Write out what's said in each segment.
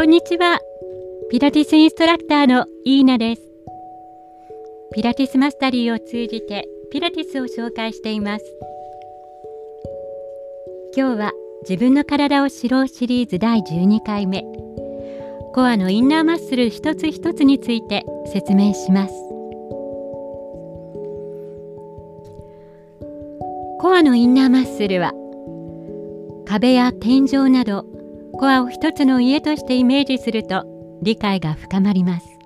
こんにちは。ピラティスインストラクターのイーナです。ピラティスマスタリーを通じてピラティスを紹介しています。今日は自分の体を知ろうシリーズ第12回目。コアのインナーマッスル一つ一つについて説明します。コアのインナーマッスルは壁や天井などコアを一つの家としてイメージすると理解が深まります。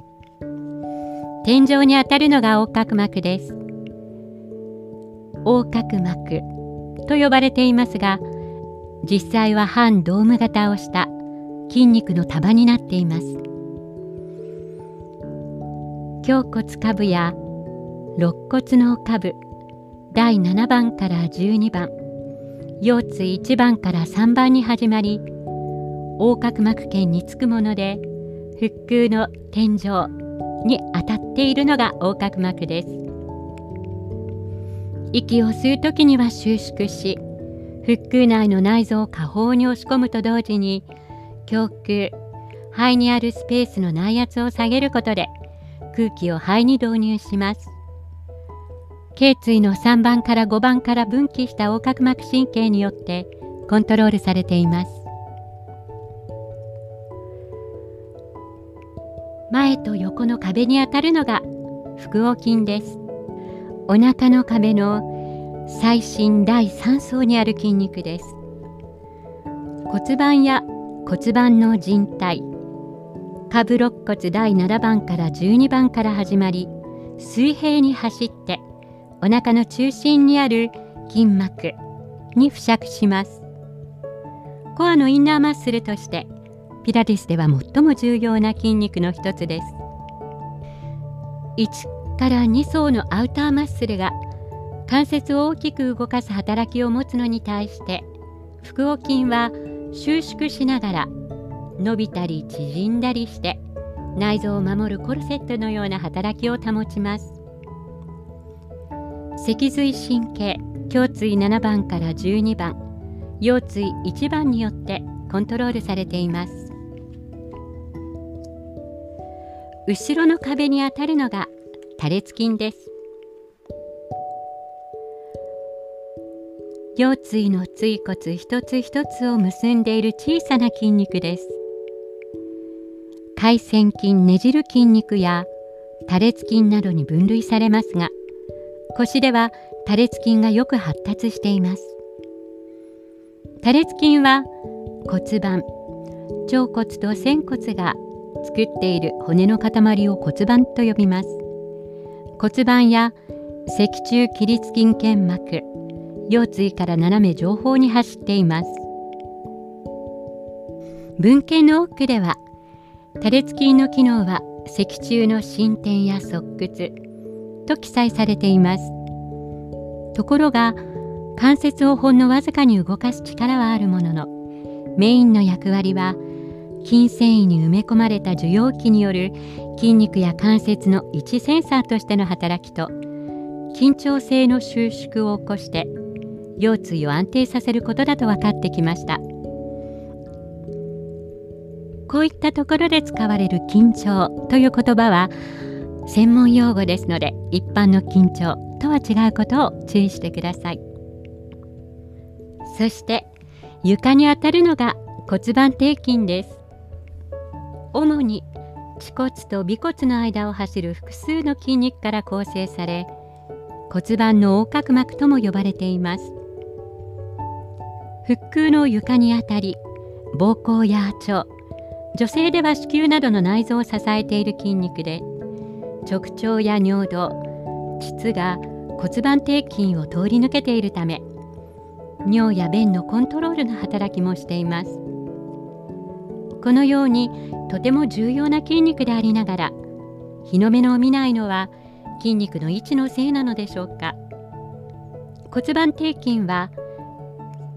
天井にあたるのが横隔膜です。横隔膜と呼ばれていますが実際は半ドーム型をした筋肉の束になっています。胸骨下部や肋骨の下部第7番から12番腰椎1番から3番に始まり横隔膜圏につくもので腹腔の天井に当たっているのが横隔膜です。息を吸う時には収縮し腹腔内の内臓を下方に押し込むと同時に胸腔肺にあるスペースの内圧を下げることで空気を肺に導入します。頸椎の3番から5番から分岐した横隔膜神経によってコントロールされています。前と横の壁に当たるのが腹横筋です。お腹の壁の最新第3層にある筋肉です。骨盤や骨盤の靭帯下部肋骨第7番から12番から始まり水平に走ってお腹の中心にある筋膜に付着します。コアのインナーマッスルとしてピラティスでは最も重要な筋肉の一つです。1から2層のアウターマッスルが関節を大きく動かす働きを持つのに対して腹横筋は収縮しながら伸びたり縮んだりして内臓を守るコルセットのような働きを保ちます。脊髄神経胸椎7番から12番腰椎1番によってコントロールされています。後ろの壁に当たるのが多裂筋です。腰椎の椎骨一つ一つを結んでいる小さな筋肉です。回線筋ねじる筋肉や多裂筋などに分類されますが腰では多裂筋がよく発達しています。多裂筋は骨盤腸骨と仙骨が作っている骨の塊を骨盤と呼びます。骨盤や脊柱起立筋腱膜腰椎から斜め上方に走っています。文献の奥では多裂筋の機能は脊柱の進展や側屈と記載されています。ところが関節をほんのわずかに動かす力はあるもののメインの役割は筋繊維に埋め込まれた受容器による筋肉や関節の位置センサーとしての働きと緊張性の収縮を起こして腰椎を安定させることだと分かってきました。こういったところで使われる緊張という言葉は専門用語ですので一般の緊張とは違うことを注意してください。そして床に当たるのが骨盤底筋です。主に恥骨と尾骨の間を走る複数の筋肉から構成され骨盤の横隔膜とも呼ばれています。腹腔の床にあたり膀胱や腸女性では子宮などの内臓を支えている筋肉で直腸や尿道膣が骨盤底筋を通り抜けているため尿や便のコントロールの働きもしています。このようにとても重要な筋肉でありながら日の目の見ないのは筋肉の位置のせいなのでしょうか。骨盤底筋は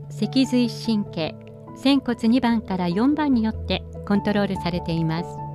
脊髄神経仙骨2番から4番によってコントロールされています。